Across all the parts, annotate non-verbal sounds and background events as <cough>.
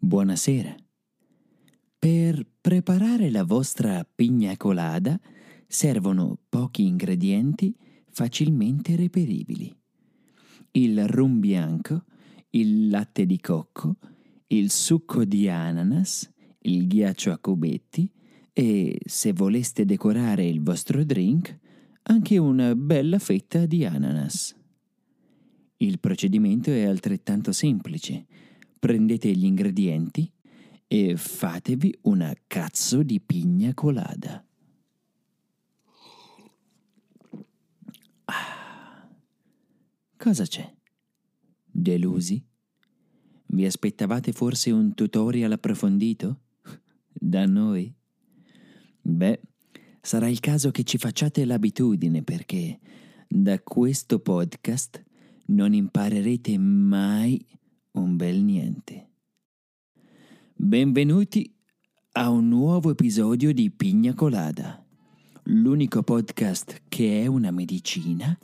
Buonasera. Per preparare la vostra pigna colada servono pochi ingredienti facilmente reperibili. Il rum bianco, il latte di cocco, il succo di ananas, il ghiaccio a cubetti e, se voleste decorare il vostro drink, anche una bella fetta di ananas. Il procedimento è altrettanto semplice. Prendete gli ingredienti e fatevi una cazzo di pigna colada. Ah. Cosa c'è? Delusi? Vi aspettavate forse un tutorial approfondito? <laughs> Da noi? Beh, sarà il caso che ci facciate l'abitudine perché da questo podcast non imparerete mai un bel niente. Benvenuti a un nuovo episodio di Pigna Colada, l'unico podcast che è una medicina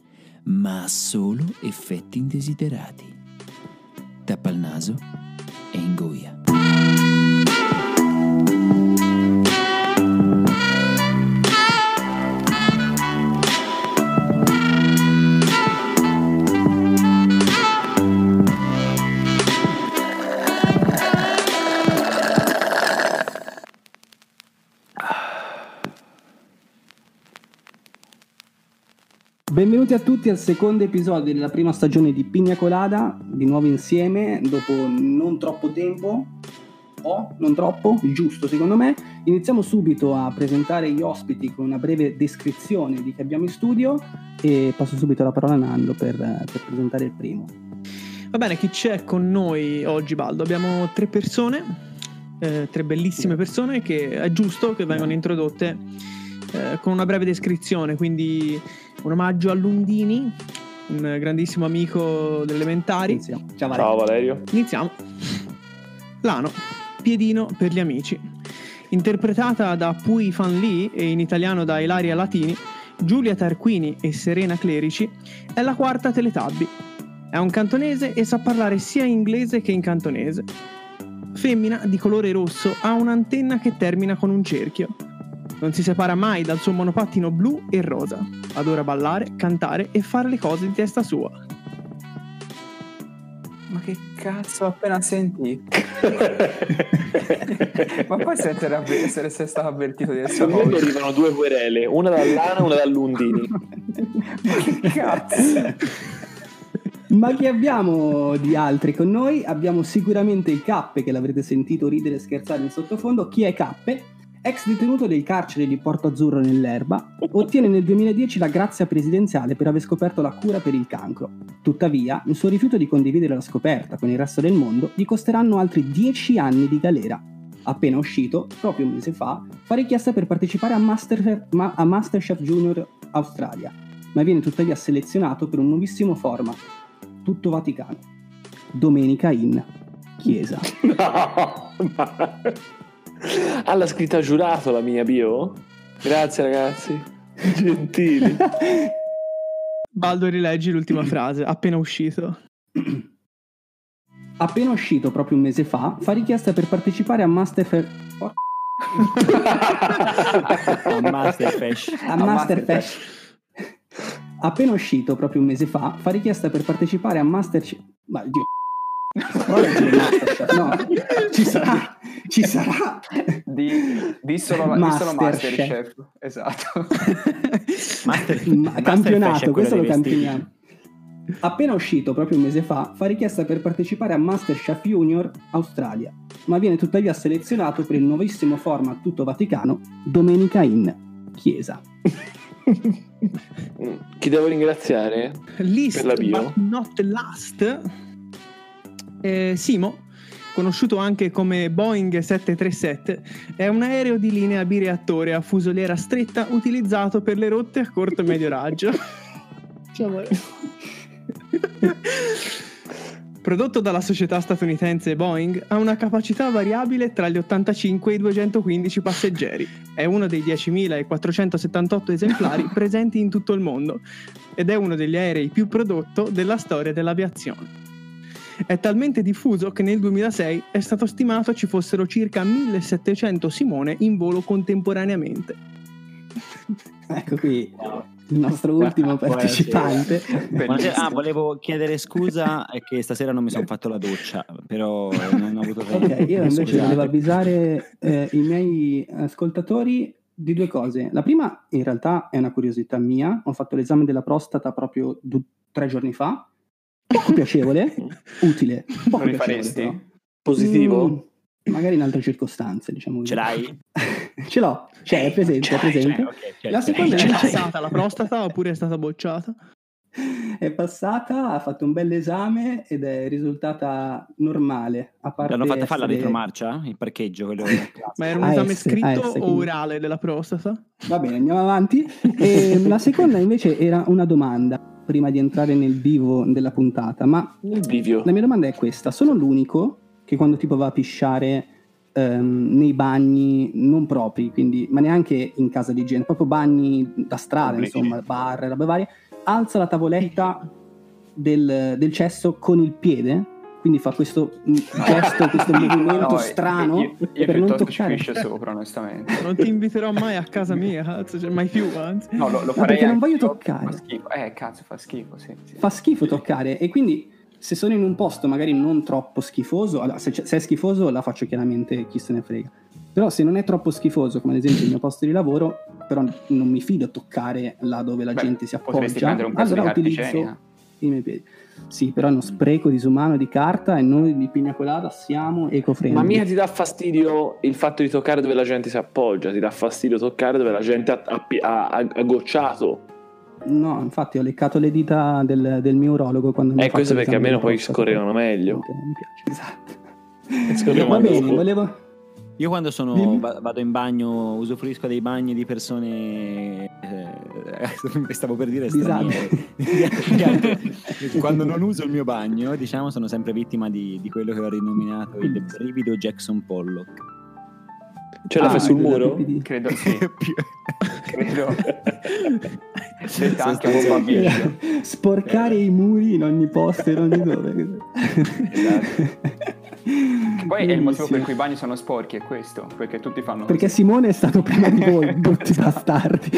ma ha solo effetti indesiderati. Tappa il naso e ingoia. Benvenuti a tutti al secondo episodio della prima stagione di Pigna Colada, di nuovo insieme, dopo non troppo tempo, o non troppo, giusto secondo me. Iniziamo subito a presentare gli ospiti con una breve descrizione di che abbiamo in studio e passo subito la parola a Nando per, per presentare il primo. Va bene, chi c'è con noi oggi, Baldo? Abbiamo tre persone, eh, tre bellissime persone che è giusto che vengano introdotte eh, con una breve descrizione, quindi un omaggio a Lundini, un grandissimo amico delle elementari. Iniziamo. Ciao, Valerio. Ciao Valerio. Iniziamo. Lano, Piedino per gli amici. Interpretata da Pui Fan Lee e in italiano da Ilaria Latini, Giulia Tarquini e Serena Clerici è la quarta Teletubby. È un cantonese e sa parlare sia inglese che in cantonese. Femmina di colore rosso ha un'antenna che termina con un cerchio. Non si separa mai dal suo monopattino blu e rosa. Adora ballare, cantare e fare le cose di testa sua. Ma che cazzo ho appena sentito? <laughs> Ma poi se essere essere stato avvertito di essere A me arrivano due querele, una dall'Ana e una dall'Undini. <laughs> Ma che cazzo? Ma chi abbiamo di altri con noi? Abbiamo sicuramente il Cappe, che l'avrete sentito ridere e scherzare in sottofondo. Chi è Cappe? Ex detenuto del carcere di Porto Azzurro nell'Erba, ottiene nel 2010 la grazia presidenziale per aver scoperto la cura per il cancro. Tuttavia, il suo rifiuto di condividere la scoperta con il resto del mondo gli costeranno altri 10 anni di galera. Appena uscito, proprio un mese fa, fa richiesta per partecipare a, Master- ma- a Masterchef Junior Australia, ma viene tuttavia selezionato per un nuovissimo format, tutto Vaticano. Domenica in chiesa. <laughs> No, ma... <laughs> Ha la scritta giurato la mia bio? Grazie ragazzi, <laughs> gentili. Baldo, rileggi l'ultima <clears throat> frase, appena uscito. Appena uscito proprio un mese fa, fa richiesta per partecipare a Masterchef <laughs> A Masterfesh. a Masterchef. Appena uscito proprio un mese fa, fa richiesta per partecipare a Masterchef. Ma Dio. No, ci sarà, ci sarà. Di, di solo, di solo Masterchef. Esatto. Master, <laughs> Ma- campionato, quello questo lo campioniamo. Appena uscito proprio un mese fa, fa richiesta per partecipare a Masterchef Junior Australia, ma viene tuttavia selezionato per il nuovissimo format tutto Vaticano, Domenica in Chiesa. <laughs> Chi devo ringraziare? List, Per la bio. not last. Eh, Simo, conosciuto anche come Boeing 737, è un aereo di linea bireattore a fusoliera stretta utilizzato per le rotte a corto e medio raggio. <laughs> Prodotto dalla società statunitense Boeing, ha una capacità variabile tra gli 85 e i 215 passeggeri. È uno dei 10.478 esemplari presenti in tutto il mondo ed è uno degli aerei più prodotto della storia dell'aviazione. È talmente diffuso che nel 2006 è stato stimato ci fossero circa 1700 Simone in volo contemporaneamente. <laughs> Ecco qui il nostro ultimo partecipante. Buonasera. Ah, volevo chiedere scusa è che stasera non mi sono fatto la doccia, però non ho avuto tempo. Ok, io invece Scusate. volevo avvisare eh, i miei ascoltatori di due cose. La prima, in realtà, è una curiosità mia. Ho fatto l'esame della prostata proprio du- tre giorni fa. Poco piacevole, <laughs> utile. Poco Lo però. Positivo? Mm, magari in altre circostanze, diciamo. Ce l'hai? <laughs> Ce l'ho, c'è, è presente, Ce è l'hai, presente. Cioè, ok, cioè, La seconda È passata <laughs> la prostata oppure è stata bocciata? È passata, ha fatto un bel esame ed è risultata normale. A parte L'hanno fatta fare la retromarcia? Il parcheggio? Quello Ma era un esame scritto ah, S, o quindi- orale della prostata? Va bene, andiamo avanti. E la seconda invece era una domanda, prima di entrare nel vivo della puntata. Ma la mia domanda è questa: sono l'unico che quando tipo va a pisciare ehm, nei bagni non propri, quindi, ma neanche in casa di gente, proprio bagni da strada, insomma, bar, robe varie, alza la tavoletta del, del cesso con il piede? Quindi fa questo mm, gesto, questo <laughs> movimento No, strano Io, io per non piuttosto ci piscio sopra, onestamente. Non ti inviterò mai a casa mia, cazzo, cioè, mai più, anzi. No, lo, lo No, farei perché non voglio io, toccare. Fa schifo. Eh, cazzo, fa schifo, sì. sì. fa schifo toccare e quindi se sono in un posto magari non troppo schifoso, allora se, se è schifoso la faccio chiaramente chi se ne frega. Però se non è troppo schifoso, come ad esempio il mio posto di lavoro, però non mi fido a toccare là dove la Beh, gente si appoggia, allora utilizzo i miei piedi. Sì, però è uno spreco disumano di carta e noi di Pigna Colada siamo eco-friendly. Ma mica ti dà fastidio il fatto di toccare dove la gente si appoggia, ti dà fastidio toccare dove la gente ha, ha- ha- ha gocciato. No, infatti ho leccato le dita del, del mio urologo quando mi ha Eh, questo perché almeno poi scorrevano meglio. Mi piace, esatto. Va bene, volevo... Io quando sono, vado in bagno, usufruisco dei bagni di persone. eh, <laughs> stavo per dire straniere. <laughs> quando non uso il mio bagno, diciamo, sono sempre vittima di, di quello che ho rinominato il brivido Jackson Pollock. Ce la Ah, fai sul muro? Credo <laughs> sì. Credo. Detta anche bomba biglio. sporcare i muri in ogni posto, in ogni dove. Esatto. Poi è il motivo per cui i bagni sono sporchi, è questo. Perché tutti fanno Perché così. Simone è stato prima di voi, <laughs> brutti bastardi.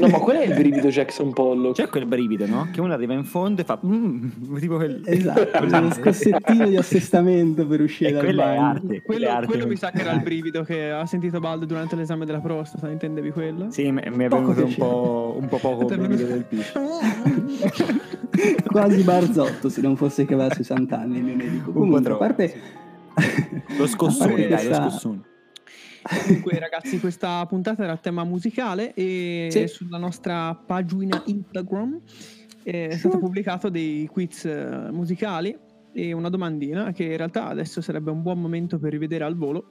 No, ma qual è il brivido Jackson Pollock? C'è quel brivido, no? Che uno arriva in fondo e fa. "Mm", <laughs> tipo quel... Esatto, <laughs> uno scossettino di assestamento per uscire E dal è bagno. arte. è Quello, arte. quello mi sa che era il brivido che ha sentito Baldo durante l'esame della prostata, intendevi quello? Sì, mi mi è Poco venuto un po', un po' poco è brivido del piscio. Quasi Barzotto se non fosse che aveva 60 anni il mio medico. Comunque, a parte... Lo scossone, dai, lo scossone. Comunque, ragazzi, questa puntata era a tema musicale e Sì. sulla nostra pagina Instagram eh, è stato pubblicato dei quiz eh, musicali e una domandina che in realtà adesso sarebbe un buon momento per rivedere al volo.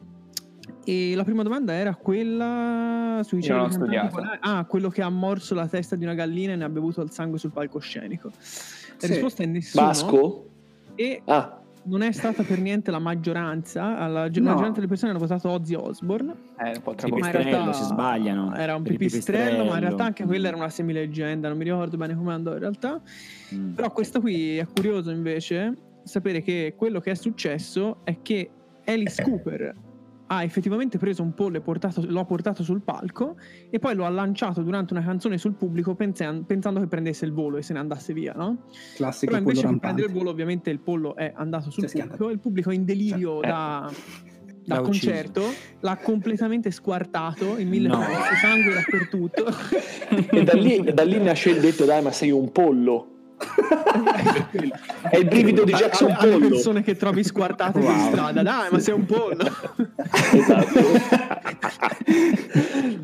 E la prima domanda era quella sui Io non studiato. Ah, quello che ha morso la testa di una gallina e ne ha bevuto il sangue sul palcoscenico. La Sì. risposta è nessuno. Basco? E Ah, non è stata per niente la maggioranza. La No. maggioranza delle persone hanno votato Ozzy Osbourne. Eh, un po' troppo. Ma in pipistrello, realtà si sbagliano. Era un il pipistrello, ma in pipistrello. realtà anche quella era una semileggenda. Non mi ricordo bene come andò in realtà. Mm. Però questo qui è curioso invece sapere che quello che è successo è che Alice Cooper ha effettivamente preso un pollo e portato- lo ha portato sul palco e poi lo ha lanciato durante una canzone sul pubblico pensan- pensando che prendesse il volo e se ne andasse via, no? Classico Però invece che prendere il volo ovviamente il pollo è andato sul C'è pubblico, il pubblico è in delirio Cioè, eh. da, da L'ha ucciso. concerto, l'ha completamente squartato in mille No. pezzi, sangue dappertutto. <laughs> e da lì, da lì nasce il detto, dai, ma sei un pollo. <laughs> È il brivido di Jackson alle, alle Pollo. persone che trovi squartate Wow. strada, dai, ma sei un pollo. <laughs> Esatto.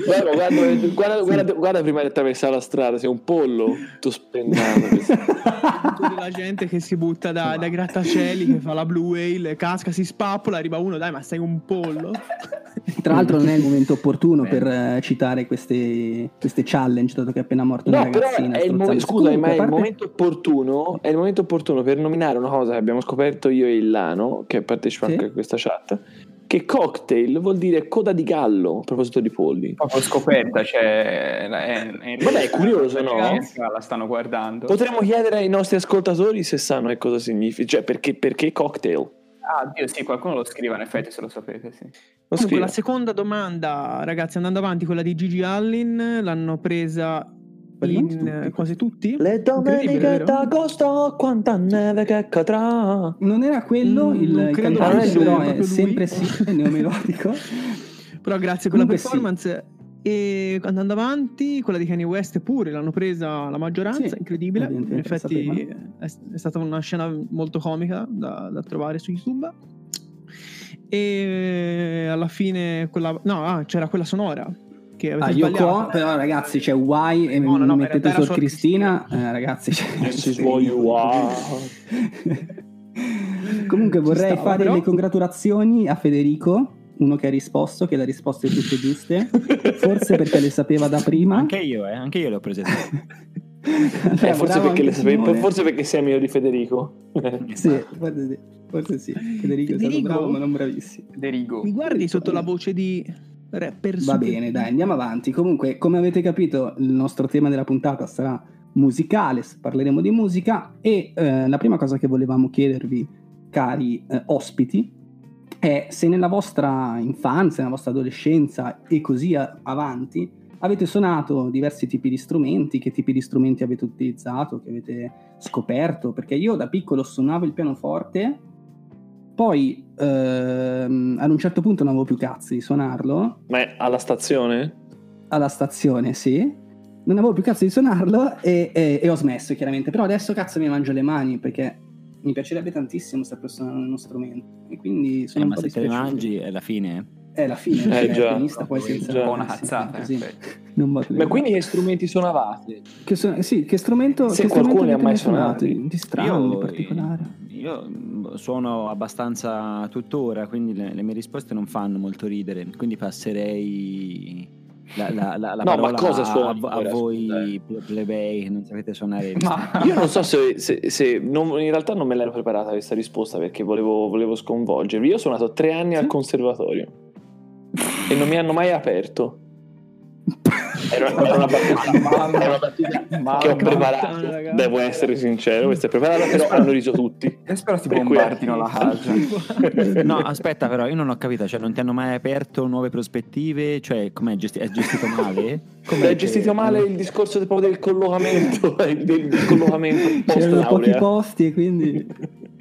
guarda, guarda, guarda, guarda- guarda prima di attraversare la strada, sei un pollo. Tu spennato. La gente che si butta da, dai grattacieli, che fa la blue whale, casca, si spappola, arriva uno, dai, ma sei un pollo. Tra l'altro non è il momento opportuno per eh, citare queste, queste challenge, dato che è appena morta No, una ragazzina. è il mo- scusami, ma è a il parte- momento opportuno. È il momento opportuno per nominare una cosa che abbiamo scoperto io e il Lano, che partecipa Sì. anche a questa chat. che cocktail vuol dire coda di gallo, a proposito di polli. Proprio scoperta, cioè... È, è Vabbè, è curioso, no? La stanno guardando. Potremmo chiedere ai nostri ascoltatori se sanno che cosa significa, cioè perché, perché cocktail. Ah, Dio, sì, qualcuno lo scriva, in effetti, se lo sapete, sì. Lo Comunque, la seconda domanda, ragazzi, andando avanti, quella di Gigi Allin, l'hanno presa Quasi in tutti. quasi tutti. Le domeniche d'agosto, quanta neve che cadrà. Non era quello Mm, il credo cantante, però è sempre sì, <laughs> neomelodico. Però grazie a quella Comunque sì. E andando avanti, quella di Kanye West pure l'hanno presa la maggioranza, Sì, incredibile. In effetti è, è stata una scena molto comica da, da trovare su YouTube. E alla fine quella... No, ah, c'era quella sonora che avete Ah, io qua, però ragazzi c'è Y e No, no, no, mettete era su Cristina, eh, ragazzi. This is sì. what you are. Comunque vorrei stava, fare però. le congratulazioni a Federico, uno che ha risposto, che le ha risposte tutte giuste, forse perché le sapeva da prima. Anche io, eh, anche io le ho prese. <laughs> Allora, Eh, forse, perché le sapevi- forse perché sei amico di Federico. <laughs> Sì, forse sì, forse sì. Federico, è stato Federico? bravo ma non bravissimo. Derigo. Mi guardi sotto la voce di rapper Va bene, dai, andiamo avanti. Comunque, come avete capito, il nostro tema della puntata sarà musicale, parleremo di musica e eh, la prima cosa che volevamo chiedervi, cari eh, ospiti, è se nella vostra infanzia, nella vostra adolescenza e così a- avanti avete suonato diversi tipi di strumenti, che tipi di strumenti avete utilizzato, che avete scoperto, perché io da piccolo suonavo il pianoforte, poi ehm, ad un certo punto non avevo più cazzi di suonarlo, Ma alla stazione? alla stazione, sì. Non avevo più cazzo di suonarlo e, e- e ho smesso, chiaramente. Però adesso cazzo mi mangio le mani perché mi piacerebbe tantissimo saper suonare uno strumento. E quindi sono Eh, un ma po' se te mangi è la fine. È la fine, <laughs> Eh, perché già. il pianista poi Eh, senza... già. Un po' una sì, cazzata. Non vado Ma quindi che strumenti suonavate? Che, so- sì, che strumento, Se che qualcuno li ha mai suonato? Di strano, di Io, particolare. io suono abbastanza tuttora, quindi le, le mie risposte non fanno molto ridere, quindi passerei la, la, la, la No, ma cosa a, suoni a ora, voi plebei che non sapete suonare. Ma Io non so se, se- se- non- in realtà non me l'ero preparata questa risposta perché volevo, volevo sconvolgervi. Io ho suonato tre anni al conservatorio e non mi hanno mai aperto. <laughs> Era, una battuta, era una battuta che ho preparato. ragazzi. Devo essere sincero, questa è preparata, però hanno riso tutti. e spero ti cui- bombardino la casa. <laughs> No, aspetta, però io non ho capito, cioè non ti hanno mai aperto nuove prospettive? Cioè, com'è gesti- è gestito male? <laughs> Com'è Hai che- gestito male il discorso proprio del collocamento, <laughs> del, collocamento post C'erano pochi posti e quindi...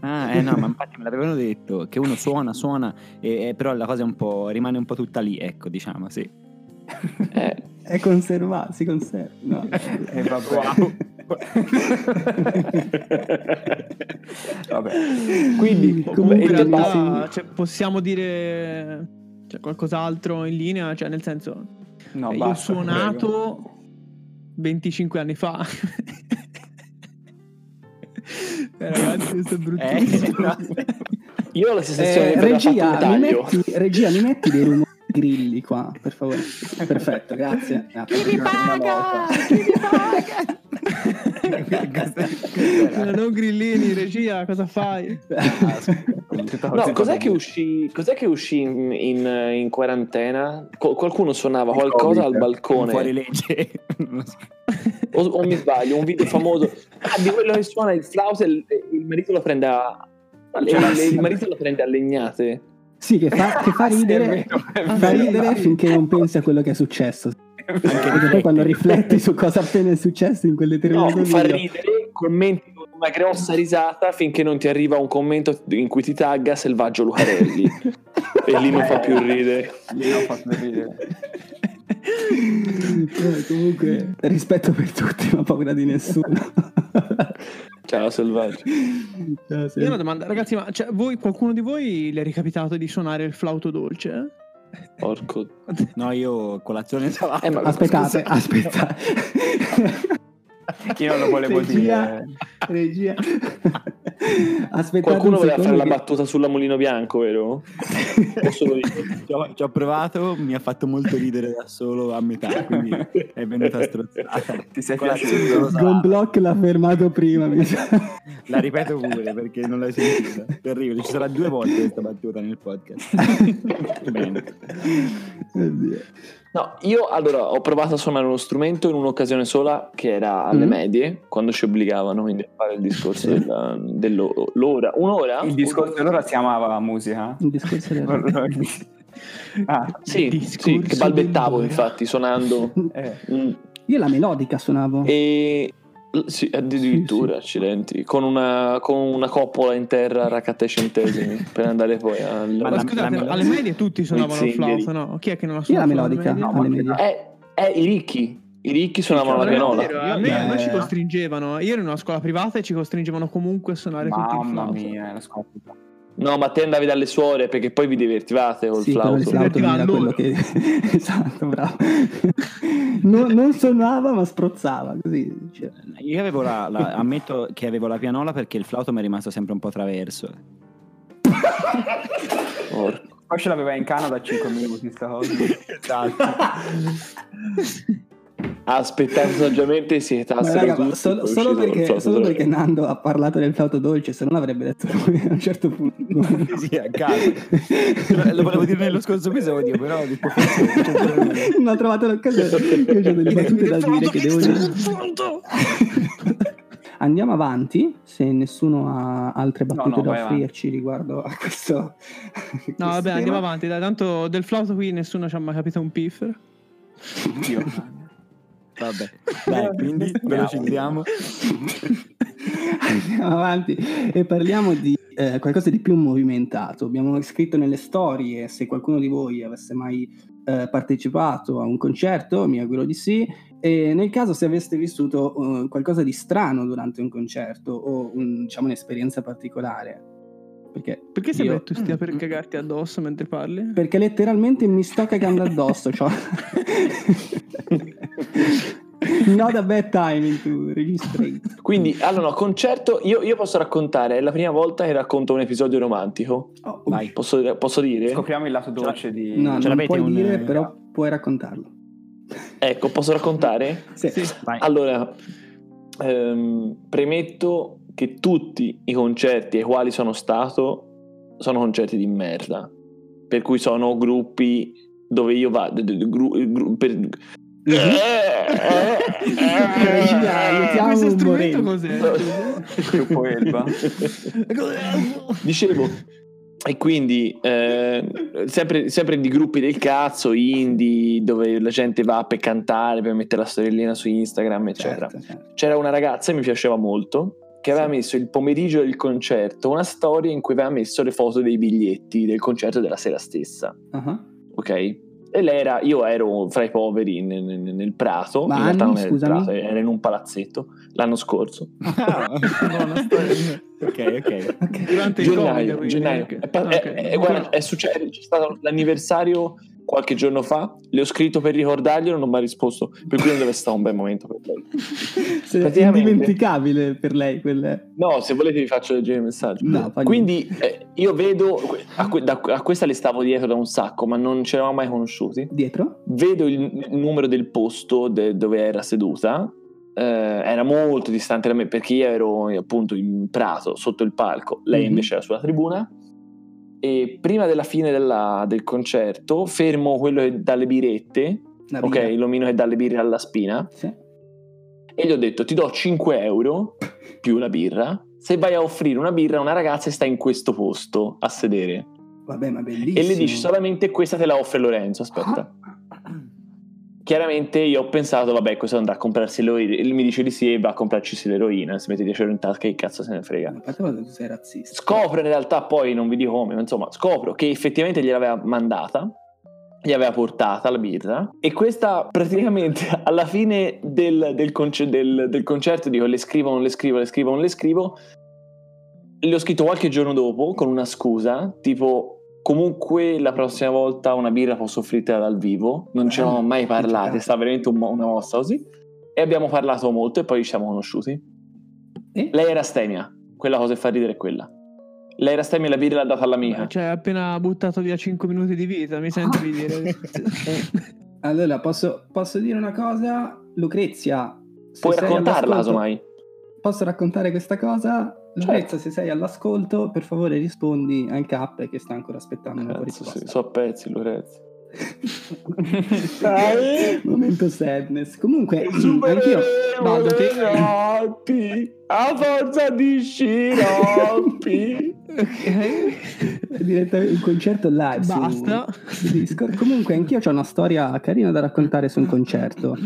Ah, eh no, ma infatti me l'avevano detto che uno suona, suona, e, e però la cosa è un po', rimane un po' tutta lì, ecco, diciamo, sì. Eh, È conservato, si conserva. No. <laughs> E vabbè. <laughs> Vabbè. Quindi, Comunque il in realtà cioè, possiamo dire cioè, qualcos'altro in linea, cioè nel senso No, eh, io ho basta, prego. suonato 25 anni fa. <laughs> Eh, ragazzi, questo è brutto. Eh, no. io ho la sensazione Eh, regia, mi metti, regia, mi metti dei rumori grilli qua, per favore. <laughs> Perfetto, grazie. Grazie. Eh, <laughs> non grillini, regia, cosa fai? No, cos'è che uscì, cos'è che uscì in, in- in quarantena? Qu- qualcuno suonava qualcosa al balcone. Fuori legge. <laughs> O, o mi sbaglio, un video famoso ah, di quello che suona il flauto e il, il marito lo prende a. il, il marito lo prende a legnate. Sì, che fa, che fa <laughs> è ridere, fa ridere finché non pensi a quello che è successo. Perché poi quando <laughs> rifletti su cosa appena è successo in quel No, determinato fa video, ridere, commenti con una grossa risata finché non ti arriva un commento in cui ti tagga Selvaggio Lucarelli. <laughs> e lì non fa più ridere. Lì non fa più ridere. Eh, comunque rispetto per tutti, ma paura di nessuno. Ciao Selvaggio. Ciao, sì. Io ho una domanda, ragazzi, ma cioè, voi, qualcuno di voi le è ricapitato di suonare il flauto dolce? Porco. <laughs> No, io colazione salata. Eh, ma Aspettate, <laughs> <laughs> <laughs> Chi non lo volevo regia, dire? Regia. <laughs> Aspettate Qualcuno un voleva fare secondo la che- battuta sulla Mulino Bianco, vero? <laughs> Ci ho, ci ho provato, mi ha fatto molto ridere da solo a metà, quindi è venuta strozzata. Ti sei piaciuto? salata. Gonblock l'ha fermato prima. mi sa. La ripeto pure perché non l'hai sentita. Terribile, ci sarà due volte questa battuta nel podcast. Bene. Oddio. No, io allora ho provato a suonare uno strumento in un'occasione sola che era alle Mm. medie, quando ci obbligavano quindi a fare il discorso Sì. della- dell'ora. Un'ora? Il discorso allora si chiamava musica? Il discorso era... <laughs> ah, Sì, Discorso sì, che balbettavo dell'ora. infatti suonando. <laughs> eh. Mm. Io la melodica suonavo. E sì, addirittura, accidenti, con una, con una coppola in terra raccatta ai centesimi <laughs> per andare poi al... Ma Ma la- scusate, la- alle medie tutti suonavano il flauto, no? Chi è che non la Chi è la suonava alle melodica medie? alle medie? Eh, eh, i ricchi, i ricchi suonavano la pianola. vero, a me, a noi Eh. ci costringevano. Io ero in una scuola privata e ci costringevano comunque a suonare tutti il Mamma mia, la scoperta. No, ma te andavi dalle suore perché poi vi divertivate col Sì, flauto. era Divertiva quello che... <laughs> esatto, bravo. <laughs> Non, non suonava ma strozzava, così. cioè. Io avevo la, la- ammetto che avevo la pianola perché il flauto mi è rimasto sempre un po' traverso. <laughs> Porco. Poi ce l'aveva in Canada a 5 minuti sta cosa. Esatto. Ha aspettato saggiamente si Ma etassero raga, solo, perché, solo perché Nando ha parlato del flauto dolce, se non l'avrebbe detto lui a un certo punto. <laughs> sì, a caso. Lo volevo dire nello scorso episodio, però ho non ha <laughs> trovato l'occasione. Io ho delle battute da dire che devo dire. <laughs> Andiamo avanti, se nessuno ha altre No, battute no, da vai offrirci riguardo a questo. No, questo vabbè, tema. andiamo avanti. Dai, tanto del flauto qui nessuno ci ha mai capito un piffero. Dio. Vabbè, <laughs> dai, quindi velocizziamo. Andiamo avanti e parliamo di eh, qualcosa di più movimentato. Abbiamo scritto nelle storie se qualcuno di voi avesse mai eh, partecipato a un concerto, mi auguro di sì, e nel caso se aveste vissuto eh, qualcosa di strano durante un concerto o un- diciamo un'esperienza particolare. Perché, Perché sembra io- che tu stia per cagarti addosso mentre parli? perché letteralmente mi sto cagando addosso. Cioè. <laughs> Not a bad timing to registrate. Quindi, allora, concerto, io, io posso raccontare, è la prima volta che racconto un episodio romantico. Oh, Vai. Posso, posso dire? Scopriamo il lato dolce di... No, Ce non puoi un- dire, però puoi raccontarlo. Ecco, posso raccontare? Sì. Sì. Vai. Allora, ehm, premetto che tutti i concerti ai quali sono stato sono concerti di merda. Per cui sono gruppi dove io vado. gru- gru- per- Regina, aiutiamo Questo un strumento cos'è? Gruppo Elba. Dicevo, e quindi eh, sempre, sempre di gruppi del cazzo, indie, dove la gente va per cantare, per mettere la storiellina su Instagram, eccetera. Certo, certo. C'era una ragazza, e mi piaceva molto, che aveva messo il pomeriggio del concerto una storia in cui aveva messo le foto dei biglietti del concerto della sera stessa, Ah, ok? E lei era, io ero fra i poveri nel, nel- nel Prato, Ma in realtà anni, non era il scusami? Prato, era in un palazzetto l'anno scorso. <laughs> Ah, buona storia. ok, ok. ok. Durante il gennaio, quindi, gennaio. ok. È, pa- Ok. è- è- guarda, è successo, c'è stato l'anniversario qualche giorno fa, le ho scritto per ricordarglielo, non mi ha risposto, per cui non deve essere un bel momento per lei. <laughs> Se- È indimenticabile per lei quel... No, se volete vi faccio leggere il messaggio. No, Quindi eh, io vedo, a, que- da- a questa le stavo dietro da un sacco, ma non ci eravamo mai conosciuti. Dietro? Vedo il, il numero del posto de- dove era seduta, eh, era molto distante da me perché io ero appunto in prato, sotto il palco, lei Mhm. invece era sulla tribuna. E prima della fine della- del concerto fermo quello che dà le birette, ok, l'omino che dà le birre alla spina, Sì. e gli ho detto ti do 5 euro più la birra. Se vai a offrire una birra a una ragazza e sta in questo posto a sedere. Vabbè, ma bellissimo. e le dici solamente questa te la offre Lorenzo aspetta chiaramente io ho pensato vabbè questo andrà a comprarsi l'eroina lui mi dice di sì e va a comprarci l'eroina si mette 10 euro in tasca che cazzo se ne frega A parte quando tu sei razzista. scopro in realtà poi non vi dico come ma insomma scopro che effettivamente gliel'aveva mandata gli aveva portata la birra e questa praticamente <laughs> alla fine del, del conce- del- del concerto dico le scrivo non le scrivo le scrivo non le scrivo le ho scritto qualche giorno dopo con una scusa tipo comunque la prossima volta una birra posso offrirtela dal vivo non ci Ah, eravamo mai giocata. è stata veramente un una mossa così e abbiamo parlato molto e poi ci siamo conosciuti E? lei era astemia quella cosa che fa ridere è quella. Lei era stemmi la birra l'ha data all'amica. Cioè, ha appena buttato via 5 minuti di vita, mi sento di dire. <laughs> Allora, posso, posso dire una cosa? Lucrezia, Puoi raccontarla, casomai. Posso raccontare questa cosa? Lucrezia, se sei all'ascolto, per favore rispondi al cap che sta ancora aspettando una tua Cazzo, sì, risposta. so a pezzi, Lorenzo. <laughs> Momento sadness. Comunque, anch'io. Vado, te. sciroppi, a forza di sciroppi. ok. <laughs> Direttamente un concerto live Basta. su Discord. Comunque, anch'io ho una storia carina da raccontare su un concerto.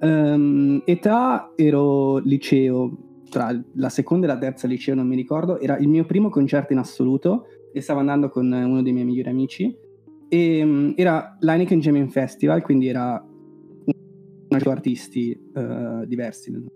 Ehm, età ero liceo, tra la seconda e la terza liceo, non mi ricordo. Era il mio primo concerto in assoluto e stavo andando con uno dei miei migliori amici. E, mm, era l'Heineken Jamming Festival, quindi era un di artisti eh, diversi nello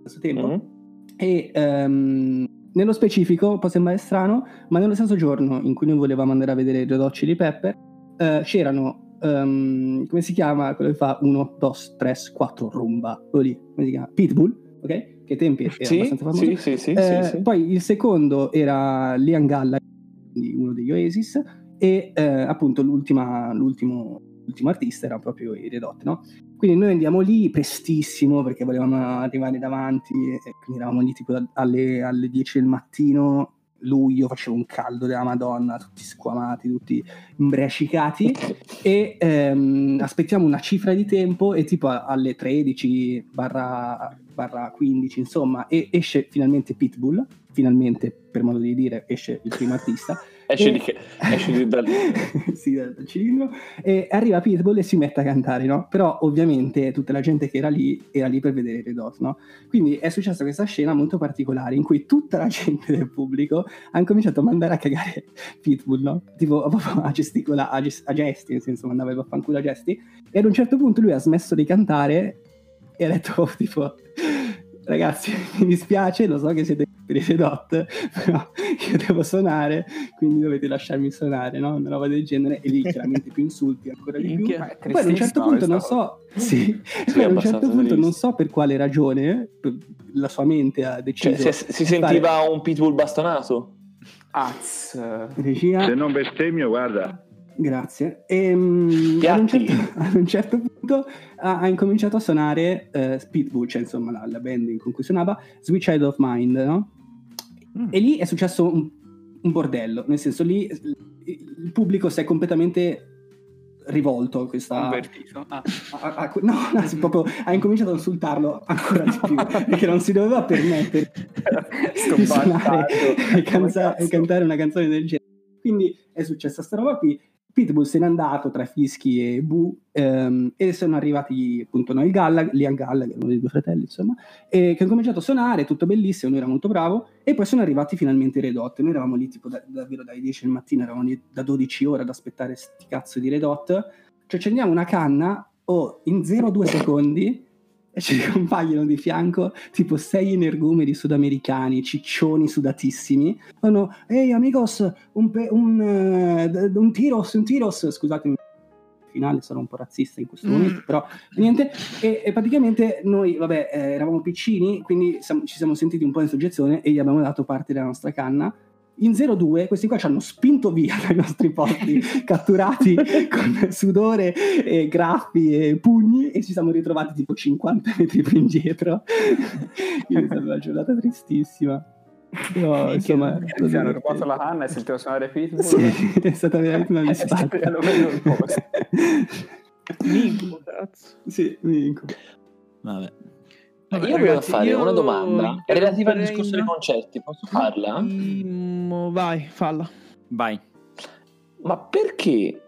stesso tempo. Mhm. E ehm, nello specifico, può sembrare strano, ma nello stesso giorno in cui noi volevamo andare a vedere i Red Chili Pepper, eh, c'erano, ehm, come si chiama quello che fa 1, 2, 3, 4, rumba, quello lì, come si chiama? Pitbull, ok? Che ai tempi era Sì, abbastanza famoso. sì, sì, sì, Eh, sì. Poi il secondo era Liam Gallagher, uno degli Oasis, e eh, appunto l'ultima- l'ultimo, l'ultimo artista era proprio i Red Hot, no? Quindi noi andiamo lì prestissimo perché volevamo arrivare davanti, e quindi eravamo lì tipo alle, alle 10 del mattino, luglio, faceva un caldo della Madonna, tutti squamati, tutti imbrascicati e ehm, aspettiamo una cifra di tempo e tipo alle 13 barra, barra 15 insomma e esce finalmente Pitbull finalmente per modo di dire esce il primo artista Esce di? Esce di dal... <laughs> sì, dal cilindro e arriva Pitbull e si mette a cantare no? però ovviamente tutta la gente che era lì era lì per vedere Red Hot no? quindi è successa questa scena molto particolare in cui tutta la <laughs> gente del pubblico ha incominciato a mandare a cagare Pitbull no? tipo <laughs> a gesticolare a, ges- a gesti nel senso mandava il vaffanculo a gesti e ad un certo punto lui ha smesso di cantare e ha detto tipo ragazzi mi dispiace lo so che siete per i Red Hot però io devo suonare quindi dovete lasciarmi suonare no? una roba del genere e lì chiaramente più insulti ancora di più. Ma poi ad un certo punto non so sì, Sì, <laughs> ad un certo punto non so per quale ragione la sua mente ha deciso Cioè, si, si di fare- sentiva un pitbull bastonato? Az. regia Se non bestemmio, guarda. Grazie. E, mm, ad, un certo, <laughs> ad un certo punto ha, ha incominciato a suonare eh, Speedbull, cioè insomma la, la band con cui suonava, Sweet Child of Mind, no? Mm. E lì è successo un, un bordello, nel senso lì il pubblico si è completamente rivolto a questa... Ah. a- a- no, anzi, proprio ha incominciato ad insultarlo ancora di più, <laughs> perché non si doveva permettere di suonare e, canza- e cantare una canzone del genere. Quindi è successa sta roba qui. Pitbull se n'è andato tra fischi e bu ehm, e sono arrivati appunto Noel Gallagher, Liam Gallagher, uno dei due fratelli insomma, e che hanno cominciato a suonare, tutto bellissimo, lui era molto bravo e poi sono arrivati finalmente i Red Hot. Noi eravamo lì tipo da- davvero dai 10 del mattino, eravamo lì da 12 ore ad aspettare sti cazzo di Red Hot. Ci accendiamo una canna o in 0,2 secondi e ci compaiono di fianco tipo sei energumeni sudamericani, ciccioni sudatissimi. Fanno, ehi amigos, un, pe- un, d- un tiros, un tiros, scusatemi. Finale sarò un po' razzista in questo Mm. momento, però niente. E, e praticamente noi, vabbè, eh, eravamo piccini, quindi siamo- ci siamo sentiti un po' in soggezione e gli abbiamo dato parte della nostra canna. In 0-2 questi qua ci hanno spinto via <laughs> dai nostri posti, catturati <laughs> con sudore, e graffi e pugni e ci siamo ritrovati tipo 50 metri più indietro. <laughs> Quindi è stata una giornata tristissima. Però, insomma, Ti hanno rubato la canna e sentivo suonare Pitbull. Sì, è stata veramente una Eh, sì, misfatta. posto. Minchia, cazzo. sì, mi incubo. Vabbè. Vabbè, io volevo fare io una domanda relativa al discorso dei un- concerti. Posso farla? Mm, vai, falla. Vai. Ma perché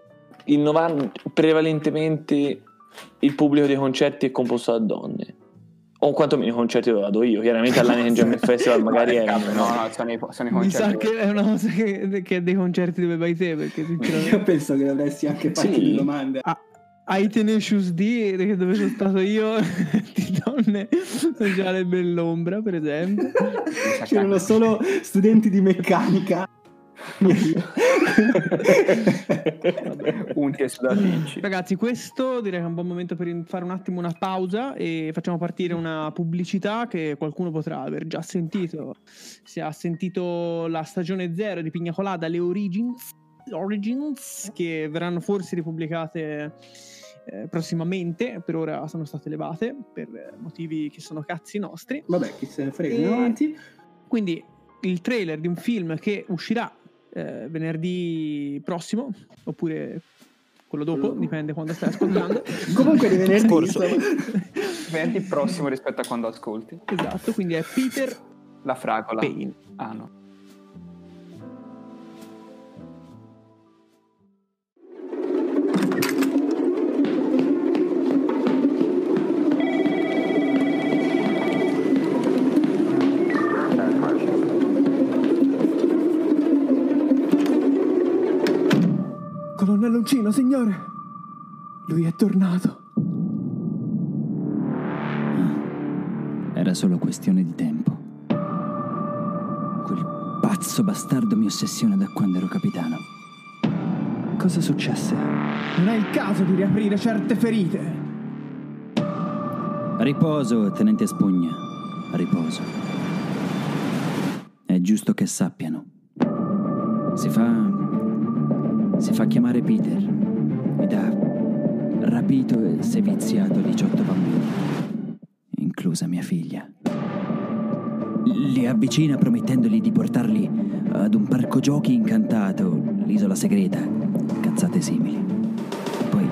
il 90 prevalentemente il pubblico dei concerti è composto da donne? O quantomeno i concerti dove vado io. Chiaramente all'Aniken <laughs> Jam Festival magari No, è... no, no, sono i, sono i Mi sa concerti. che è una cosa che, che è dei concerti dove vai te, perché <laughs> sinceramente... Io penso che dovresti anche farti Sì. le domande. Ai Tenacious D, che dove sono stato io, <laughs> di donne, non c'era le bell'ombra, per esempio. <laughs> C'erano solo studenti di meccanica. Unti e sudatrici. Ragazzi, questo direi che è un buon momento per fare un attimo una pausa e facciamo partire una pubblicità che qualcuno potrà aver già sentito. Se ha sentito la stagione 0 di Pigna Colada, le Origins, Origins che verranno forse ripubblicate eh, prossimamente, per ora sono state levate per eh, motivi che sono cazzi nostri. Vabbè, chi se ne frega, E- andiamo avanti. Quindi il trailer di un film che uscirà eh, venerdì prossimo, oppure quello dopo, Quello- dipende quando stai ascoltando. <laughs> Comunque di venerdì, Scorso. <laughs> Venerdì prossimo rispetto a quando ascolti. esatto, quindi è Peter La fragola. Payne. Ah no. Colonnello Uncino, signore! Lui è tornato. Era solo questione di tempo. Quel pazzo bastardo mi ossessiona da quando ero capitano. Cosa successe? Non è il caso di riaprire certe ferite. Riposo, tenente Spugna. Riposo. È giusto che sappiano. Si fa. Si fa chiamare Peter. Ed ha rapito e seviziato 18 bambini, inclusa mia figlia. Li avvicina promettendogli di portarli ad un parco giochi incantato, l'isola segreta, cazzate simili. Poi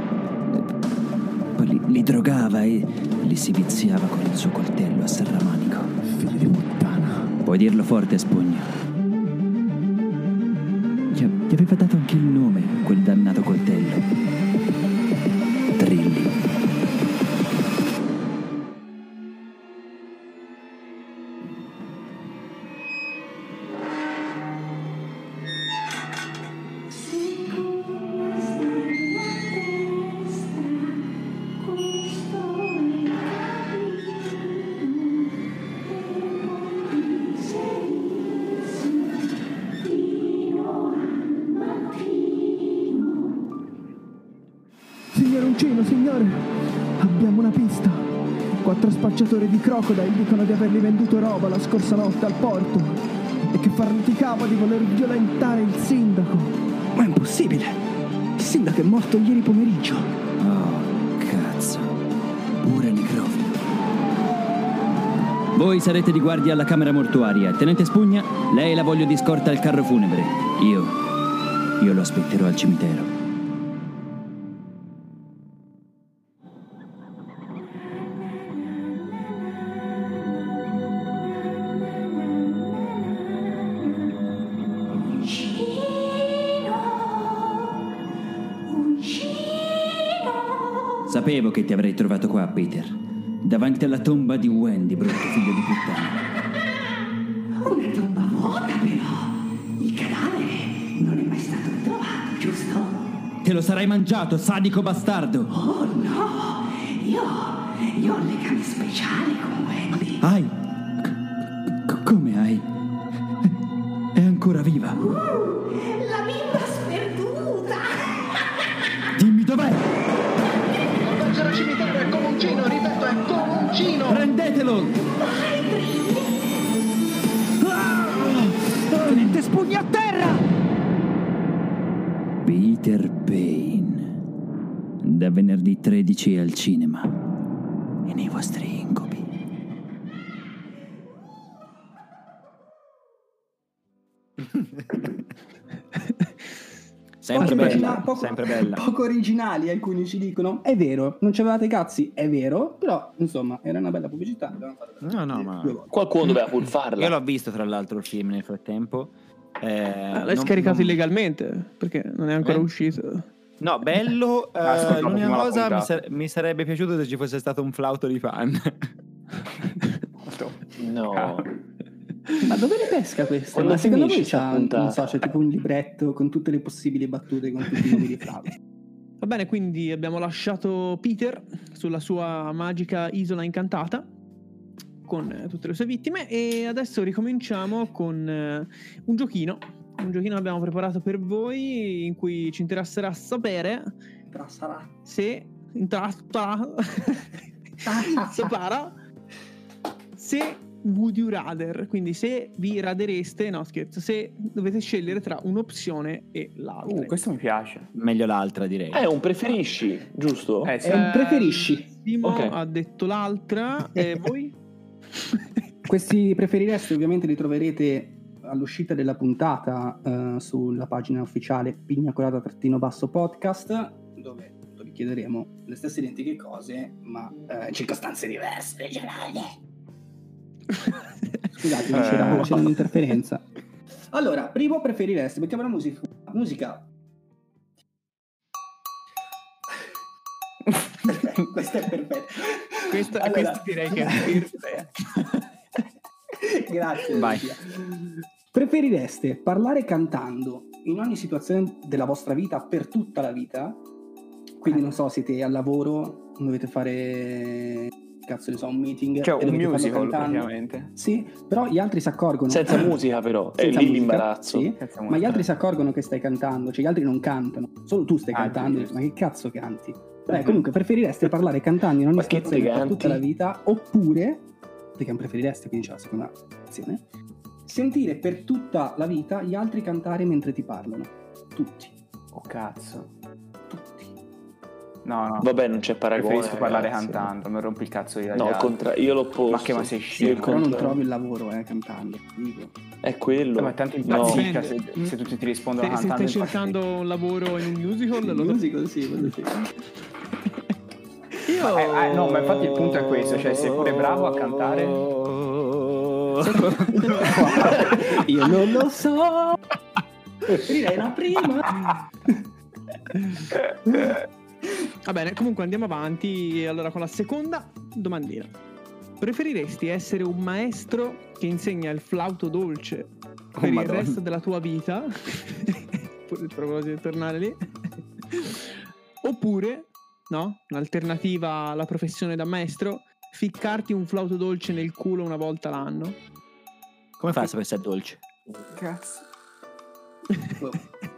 poi li, li drogava e li si viziava con il suo coltello a serramanico. Figlio di puttana. Puoi dirlo forte, Spugna. Aveva dato anche il nome, quel dannato coltello. Signor Uncino, signore, abbiamo una pista. Quattro spacciatori di crocodile dicono di averli venduto roba la scorsa notte al porto e che farneticava di voler violentare il sindaco. Ma è impossibile! Il sindaco è morto ieri pomeriggio. Oh, cazzo. Pure necrofilo. Voi sarete di guardia alla camera mortuaria. Tenente Spugna, lei la voglio di scorta al carro funebre. Io. Io lo aspetterò al cimitero. Sapevo che ti avrei trovato qua, Peter. Davanti alla tomba di Wendy, brutto figlio di puttana. Una tomba vuota però. Il cadavere non è mai stato ritrovato, giusto? Te lo sarai mangiato, sadico bastardo! Oh no! Io, io ho un legame speciale con Wendy. Hai? C- come hai? È ancora viva. La Tenente Spugna a terra! Peter Payne. Da venerdì 13 al cinema. E nei vostri incubi. Sempre Poco bella, origina- poco- sempre bella. <laughs> Poco originali, alcuni ci dicono. È vero, non c'avevate cazzi, è vero, però insomma era una bella pubblicità. No, no, ma-. Qualcuno doveva pur farla. Io l'ho visto tra l'altro il film nel frattempo. Eh, Ah, l'hai non- scaricato non- illegalmente perché non è ancora Eh? usito. No, bello. <laughs> eh, ascoltato l'unica cosa mi, sare- mi sarebbe piaciuto se ci fosse stato un flauto di fan. No. <laughs> Ma dove le pesca questa? Quando Ma secondo voi c'ha, non so, c'è tipo un libretto con tutte le possibili battute con tutti i nomi di flauti. <laughs> Va bene, quindi abbiamo lasciato Peter sulla sua magica isola incantata con eh, tutte le sue vittime e adesso ricominciamo con eh, un giochino, un giochino che abbiamo preparato per voi in cui ci interesserà sapere Tra sarà. se intratta separa <laughs> se would you rather quindi se vi radereste no scherzo se dovete scegliere tra un'opzione e l'altra Uh, questo mi piace. Meglio l'altra, direi. È un preferisci, giusto? Eh, sì. È un preferisci. Simo Ok. ha detto l'altra e <laughs> voi Questi preferiresti ovviamente li troverete all'uscita della puntata eh, sulla pagina ufficiale pignacolata-basso podcast dove vi chiederemo le stesse identiche cose ma eh, in circostanze diverse regionali. Scusatemi, c'era, Eh. c'era un'interferenza. Allora, primo preferiresti, mettiamo la musica. Musica. Perfetto, questo è perfetto. Questo, Allora- questo direi che è perfetto. Grazie. Vai. Preferireste parlare cantando in ogni situazione della vostra vita per tutta la vita? Quindi non so, siete al lavoro, dovete fare cazzo ne so, un meeting Cioè, e un musical, cantando. praticamente. Sì, però gli altri si accorgono Senza musica però, è Senza lì musica, l'imbarazzo. sì. Senza Ma gli altri si accorgono che stai cantando, cioè gli altri non cantano, solo tu stai Ah, cantando, giusto. ma che cazzo canti? Beh, comunque preferireste parlare cantando in ogni situazione per tutta la vita oppure, perché non preferireste, quindi c'è la seconda opzione, sentire per tutta la vita gli altri cantare mentre ti parlano. Tutti, Oh cazzo. No, no. Vabbè, non c'è paragone. Preferisco parlare ragazzi. cantando, non rompi il cazzo di No, al contrario, io l'opposto. Ma che, ma sei scemo? Però non trovi il lavoro eh, cantando, dico. È quello. Eh, Ma tanto No. impazzisca se, Dipende. se tutti ti rispondono Se, se cantando. stai infatti- cercando un lavoro in un musical, Il lo musical sì, quello sì. Io... Ma, eh, eh, no, ma infatti il punto è questo, cioè sei pure bravo a cantare. <laughs> Io non lo so. Preferirei la prima. <laughs> Va bene, comunque andiamo avanti. Allora, con la seconda domandina. Preferiresti essere un maestro che insegna il flauto dolce per il Madonna. resto della tua vita? <laughs> Pure proposito di tornare lì. Oppure, no? Un'alternativa alla professione da maestro, ficcarti un flauto dolce nel culo una volta l'anno? Come fai a sapere se è dolce? Cazzo. <laughs>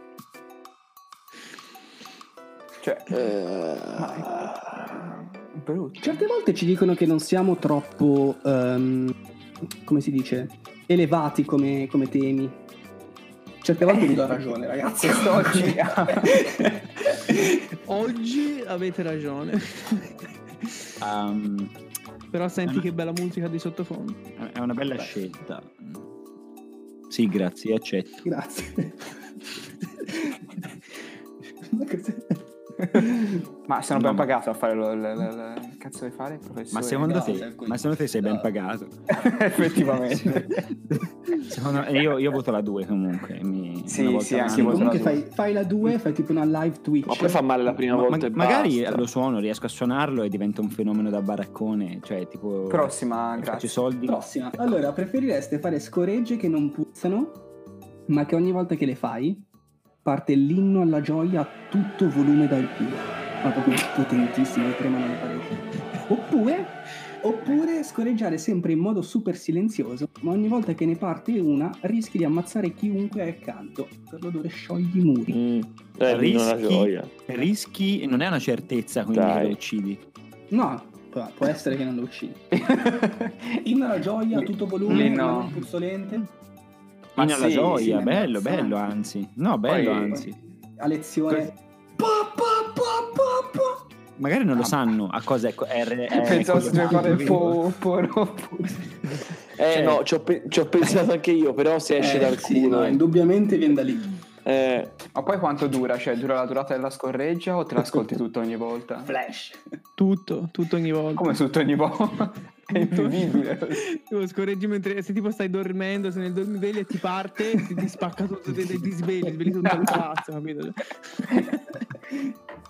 Cioè, Eh, brutto. Certe volte ci dicono che non siamo troppo, ehm, come si dice, elevati come, come temi. Certe volte vi do ragione, ragazzi. <laughs> Quest'oggi- <laughs> Oggi avete ragione. Um, Però senti Eh, che bella musica di sottofondo. è una bella scelta. Sì, grazie, accetto. Grazie. <laughs> <laughs> Ma sono No, ben ma- pagato a fare lo, lo- lo- lo- cazzo devi fare, professore? Ma secondo, no, te, sei alcuni- ma secondo te sei ben pagato? <laughs> Effettivamente. <laughs> Secondo- io, io voto la 2 comunque. Mi, Sì, una volta sì, anche io voto Comunque fai, fai la 2, fai tipo una live Twitch. Ma poi fa male la prima Ma- volta ma- e magari basta. lo suono, riesco a suonarlo e diventa un fenomeno da baraccone. Cioè, tipo. Prossima, grazie. soldi. Prossima. Allora, preferireste fare scoregge che non puzzano, ma che ogni volta che le fai parte l'inno alla gioia a tutto volume dal culo. Ma proprio potentissimo, che tremano le pareti. Oppure, oppure scoreggiare sempre in modo super silenzioso, ma ogni volta che ne parte una rischi di ammazzare chiunque è accanto. Per l'odore sciogli i muri. Mm. Eh, Rischi- gioia. Rischi, non è una certezza quindi Dai. che lo uccidi. No, può essere che non lo uccidi. <laughs> Inno alla gioia a tutto volume, ma non puzzolente. Fino alla sì, gioia, sì, bello, bello anzi. No, bello Poi- anzi. A lezione. Pa, pa, pa, pa, pa. Magari non lo sanno a cosa è. è, è Pensavo si doveva fare po', po', po'. <laughs> Eh Cioè- no, ci ho, pe- ci ho pensato anche io, però se esce Eh, dal sì, culo. no, indubbiamente viene da lì. eh, Ma poi quanto dura? Cioè, dura la durata della scorreggia o te l'ascolti <laughs> tutto ogni volta? Flash. Tutto, tutto ogni volta. Come tutto ogni volta? È invivibile. Tipo, scorreggi mentre se tipo stai dormendo, se nel dormiveglia ti parte, ti, ti spacca tutto, ti, ti svegli, svegli tutto il cazzo, capito?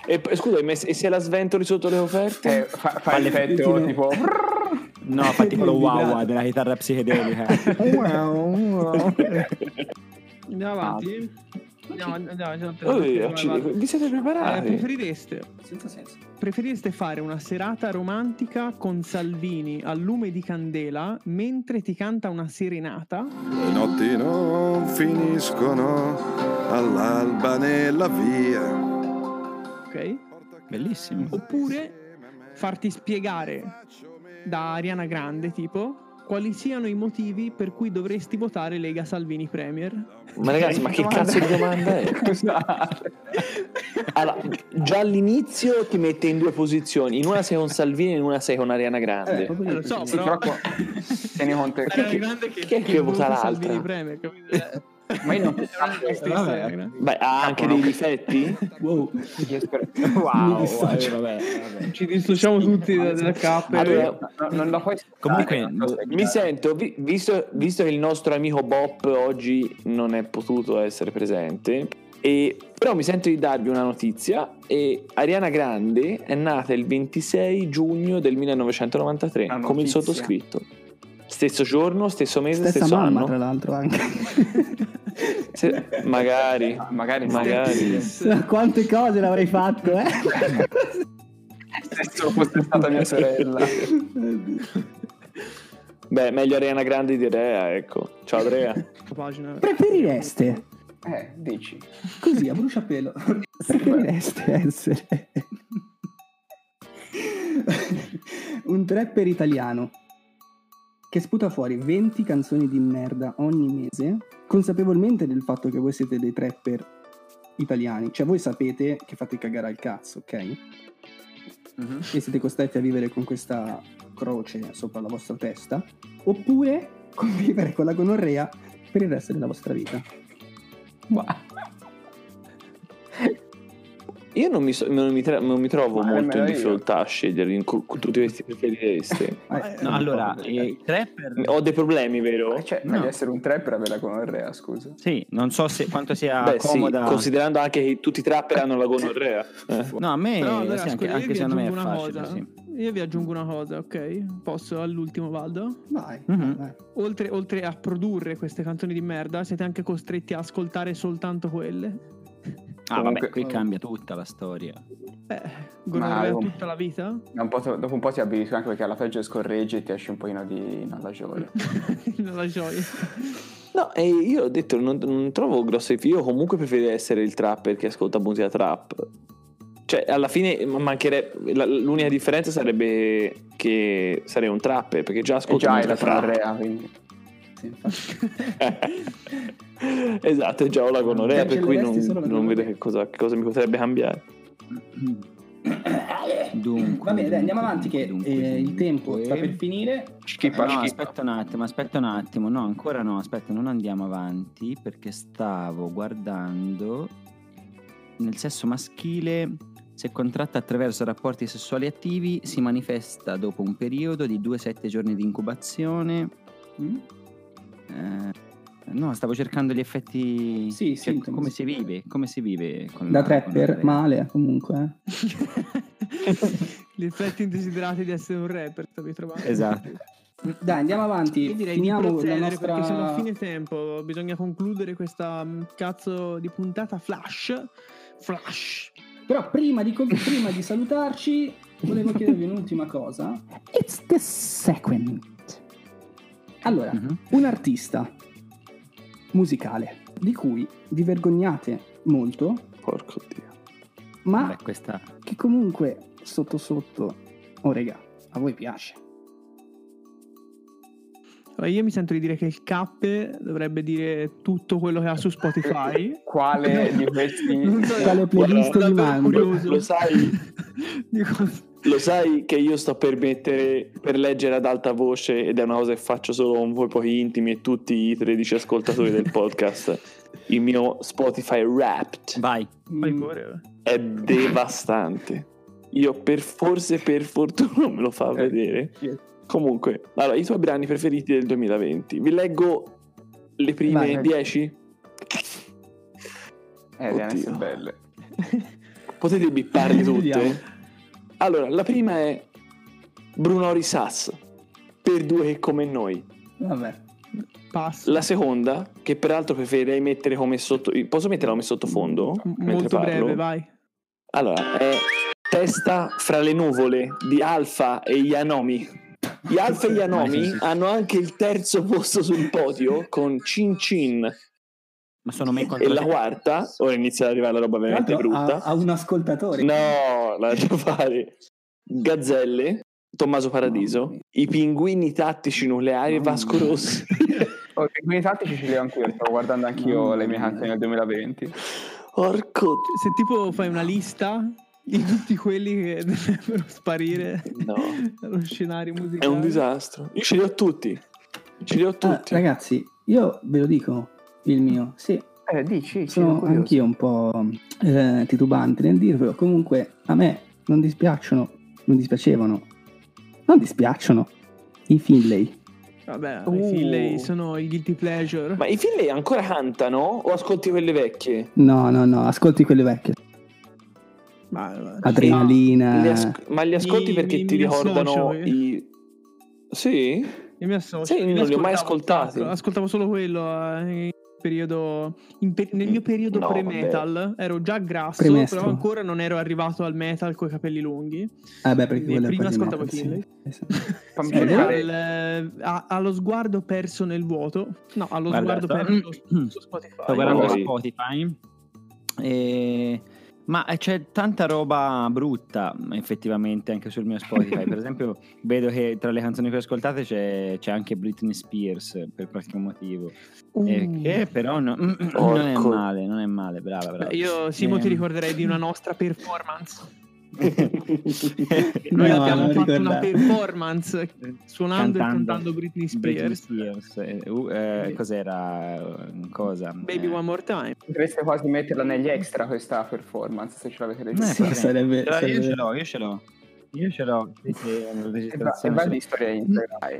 e scusa, e se la sventoli sotto le offerte? Eh, fa, fa l'effetto Tipo- tipo... No, fa tipo lo wow della chitarra psichedelica. Andiamo avanti. Andiamo, andiamo, andiamo, accidenti, vai. vi siete Eh, preparati? preferireste, Senza senso. preferireste fare una serata romantica con Salvini al lume di candela mentre ti canta una serenata? Le notti non finiscono all'alba nella via. Ok? Bellissimo. Oppure farti spiegare da Ariana Grande, tipo, quali siano i motivi per cui dovresti votare Lega Salvini Premier. Ma ragazzi, ma che cazzo di domanda è? Scusate. <laughs> Allora, già all'inizio ti mette in due posizioni. In una sei con Salvini, in una sei con Ariana Grande. Eh, Eh, lo so, Sì, però... però qua- <laughs> tieni conto che- che, chi è che vota vota l'altra? Salvini Premier, capito? <laughs> Ma io non. Ariana Grande. Beh, ha anche dei difetti? <laughs> Wow. <laughs> Wow, vabbè, <laughs> vabbè. Ci dissociamo tutti da- dalla K. Allora, No, non la puoi Comunque, Mi sento, vi- visto, visto che il nostro amico Bop oggi non è potuto essere presente, e, però mi sento di darvi una notizia. E Ariana Grande è nata il 26 giugno del 1993, Una come il sottoscritto. Stesso giorno, stesso mese, Stessa stesso mamma, anno. tra l'altro, anche. Se- magari, Magari magari. Quante cose l'avrei fatto, eh? se solo fosse stata mia sorella. Beh, meglio Ariana Grande di Rea, ecco. Ciao Andrea. Pagina. Preferireste, Eh, dici. così a bruciapelo, preferireste essere un trapper italiano che sputa fuori 20 canzoni di merda ogni mese, consapevolmente del fatto che voi siete dei trapper italiani, cioè voi sapete che fate cagare al cazzo, ok? Mhm. e siete costretti a vivere con questa croce sopra la vostra testa, oppure convivere con la gonorrea per il resto della vostra vita. Io non mi, so- non mi tra- non mi trovo Ma molto in io. difficoltà a scegliere in con tutti questi preferiresti. <laughs> Eh, No, allora, eh, i trapper... Ho dei problemi, vero? Cioè, No. essere un trapper avere la gonorrea, scusa. Sì, non so se, quanto sia Beh, sì, comoda... considerando anche che tutti i trapper hanno la gonorrea. Eh. No, a me, Però allora, sì, anche, scusa, io anche vi secondo me è aggiungo una facile, cosa. sì. Io vi aggiungo una cosa, ok? Posso all'ultimo vado? Vai, Mhm. vai. Oltre, oltre a produrre queste canzoni di merda, siete anche costretti a ascoltare soltanto quelle. Ah, Comunque- vabbè, qui cambia tutta la storia. Eh, gonorrea Ma- tutta la vita? Un po' to- dopo un po' ti abitui anche perché alla peggio scorreggi e ti esce un pochino di nalla gioia. <laughs> la gioia. No, e io ho detto, non, non trovo grosse Io comunque preferirei essere il trapper che ascolta musica trap. Cioè, alla fine mancherebbe. la- l'unica differenza sarebbe che sarei un trapper, perché già E ascolto già musica trap. gonorrea, quindi. Sì, infatti. <laughs> esatto, già ho la gonorrea, per cui non, non vedo che cosa, che cosa mi potrebbe cambiare. Dunque, Va bene, dai, andiamo avanti che dunque, eh, il dunque. tempo sta per finire. Schippa, No, schippa. aspetta un attimo, aspetta un attimo. No, ancora no, aspetta, non andiamo avanti perché stavo guardando nel sesso maschile se contratta attraverso rapporti sessuali attivi si manifesta dopo un periodo di 2-7 giorni di incubazione. Mm? Eh, no, stavo cercando gli effetti Sì, cioè, sintomi, come sì. si vive, come si vive con Da la- con la trapper, re- male comunque. eh. Gli effetti indesiderati di essere un rapper, stavi trovando. Esatto. Dai, andiamo avanti. Io direi Finiamo di la procedere nostra... perché siamo a fine tempo. Bisogna concludere questa mm, cazzo di puntata flash. Flash. Però prima di, prima di salutarci, volevo chiedervi un'ultima cosa. It's the second. Allora, Mhm. un artista musicale di cui vi vergognate molto, Porco dio. ma Beh, questa che comunque sotto sotto, oh regà, a voi piace. Allora, io mi sento di dire che il K dovrebbe dire tutto quello che ha su Spotify. <laughs> Quale di questi... Non so, Quale <laughs> playlist curioso. Lo sai, <laughs> Dico, lo sai che io sto per mettere per leggere ad alta voce ed è una cosa che faccio solo con voi pochi intimi e tutti i 13 ascoltatori del podcast. Il mio Spotify Wrapped vai. Mm, pure. è devastante. Io per forse per fortuna non me lo fa Eh, vedere. Comunque, allora, i tuoi brani preferiti del 2020. Vi leggo le prime Vai, vai. 10. Eh, Oddio. belle. Potete bipparle <laughs> Vediamo. tutte? Allora, la prima è Bruno Risas. Per due che come noi. Vabbè. Passo. La seconda, che peraltro preferirei mettere come sotto... Posso metterla come sottofondo? M- Molto parlo? breve, vai. Allora, è Testa fra le nuvole di Alfa e Yanomi. Gli Alfa e <laughs> Yanomi hanno anche il terzo posto sul podio con Cin Cin Ma sono me e contro la te. quarta, ora inizia ad arrivare la roba veramente brutta. ha, un ascoltatore. No, lascia fare. Gazzelle, Tommaso Paradiso, i pinguini tattici nucleari e Mamma Vasco. Rossi. <laughs> Oh, i pinguini tattici ce li ho anch'io, stavo guardando anch'io le mie canzoni del 2020. Porco. Se tipo fai una lista di tutti quelli che <laughs> dovrebbero sparire No, <laughs> dallo scenario musicale. è un disastro. Io ce li ho tutti. Ce li ho Ah, tutti. ragazzi, io ve lo dico il mio. Sì, Eh, dici, sono anch'io un po' eh, titubante nel dirvelo. Comunque, a me non dispiacciono, non dispiacevano, non dispiacciono i Finlay. Vabbè, Uh. i Finlay sono il guilty pleasure. Ma i Finlay ancora cantano o ascolti quelle vecchie? No, no, no, ascolti quelle vecchie. Ma- ma- Adrenalina. Le as- ma li ascolti Mi- perché mi- ti mi ricordano associo, i... Sì? Io mi associo. Sì, non li ho mai ascoltati. Ascoltavo solo quello eh, periodo, in pe- nel mio periodo No, pre-metal. Ero già grasso, Premestro. però ancora non ero arrivato al metal con i capelli lunghi. Eh beh, perché è prima ascoltavo Finlay. sì. <laughs> Fammi Sì, cercare- Al, eh, ha, ha lo sguardo perso nel vuoto. No, ha lo Guarda, sguardo sto- perso <clears throat> su, Spotify. Sto guardando Poi- Spotify. E... Ma c'è tanta roba brutta effettivamente anche sul mio Spotify. per <laughs> esempio, vedo che tra le canzoni più ascoltate c'è, c'è anche Britney Spears per qualche motivo. Uh. Eh, che però no- <clears throat> non è male, non è male, brava, brava. Io Simo ti Ehm, ricorderei di una nostra performance. No, Noi abbiamo non fatto una ricordavo. performance suonando e cantando Britney Britney Spears. Spears, eh, uh, eh, cos'era? eh, Cosa? Baby Eh, One More Time. Potreste quasi metterla negli extra questa performance se ce l'avete Eh, registrata. Sì, potrebbe. sarebbe- Io ce l'ho, io ce l'ho. Io ce l'ho. Sì, sì, una E va- di storia.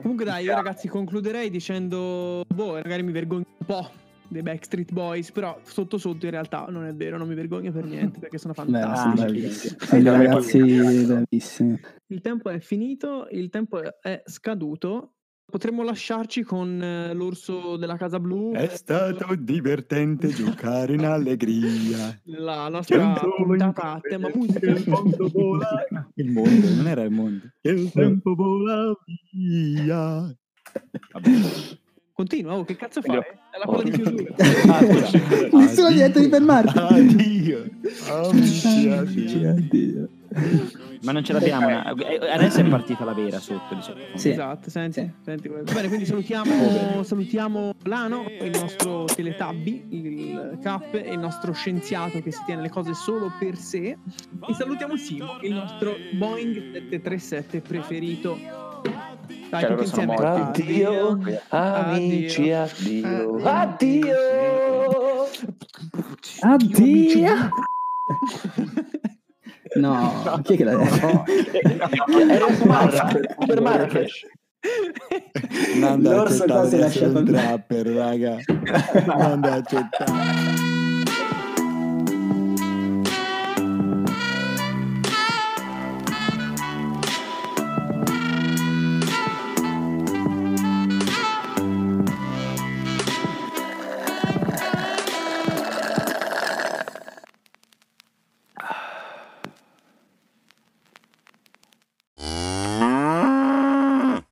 Comunque dai, io ragazzi concluderei dicendo, boh, magari mi vergogno un po' dei Backstreet Boys, però sotto sotto in realtà non è vero, non mi vergogno per niente perché sono Beh, fantastici. sì, <laughs> Ah, ragazzi bravissimi. Il tempo è finito, il tempo è scaduto. Potremmo lasciarci con eh, l'orso della Casa Blu. È stato divertente <laughs> giocare in allegria. La nostra puntata a tema musica. Il mondo vola, <laughs> Il mondo, non era il mondo. il tempo vola via. Vabbè. Continua, oh, che cazzo fai? È la parola di chiusura. <laughs> Nessuno ha detto di fermarti. Addio. Amici, addio. Addio. Ma non ce l'abbiamo. una- eh, Adesso è partita la vera sotto. Diciamo. Sì. Esatto, senti, Sì. senti. Bene, quindi salutiamo, salutiamo Lano, il nostro teletabbi, il Cap e il nostro scienziato che si tiene le cose solo per sé. E salutiamo Simo, il nostro Boeing 737 preferito. Dai, Cioè, tutti loro sono insieme. morti. Addio, amici, addio. Addio. Addio. No, chi è che l'ha detto? Era su Marrakesh. Non da L'orso qua accettare si di lascia essere un trapper, raga. Non da accettare.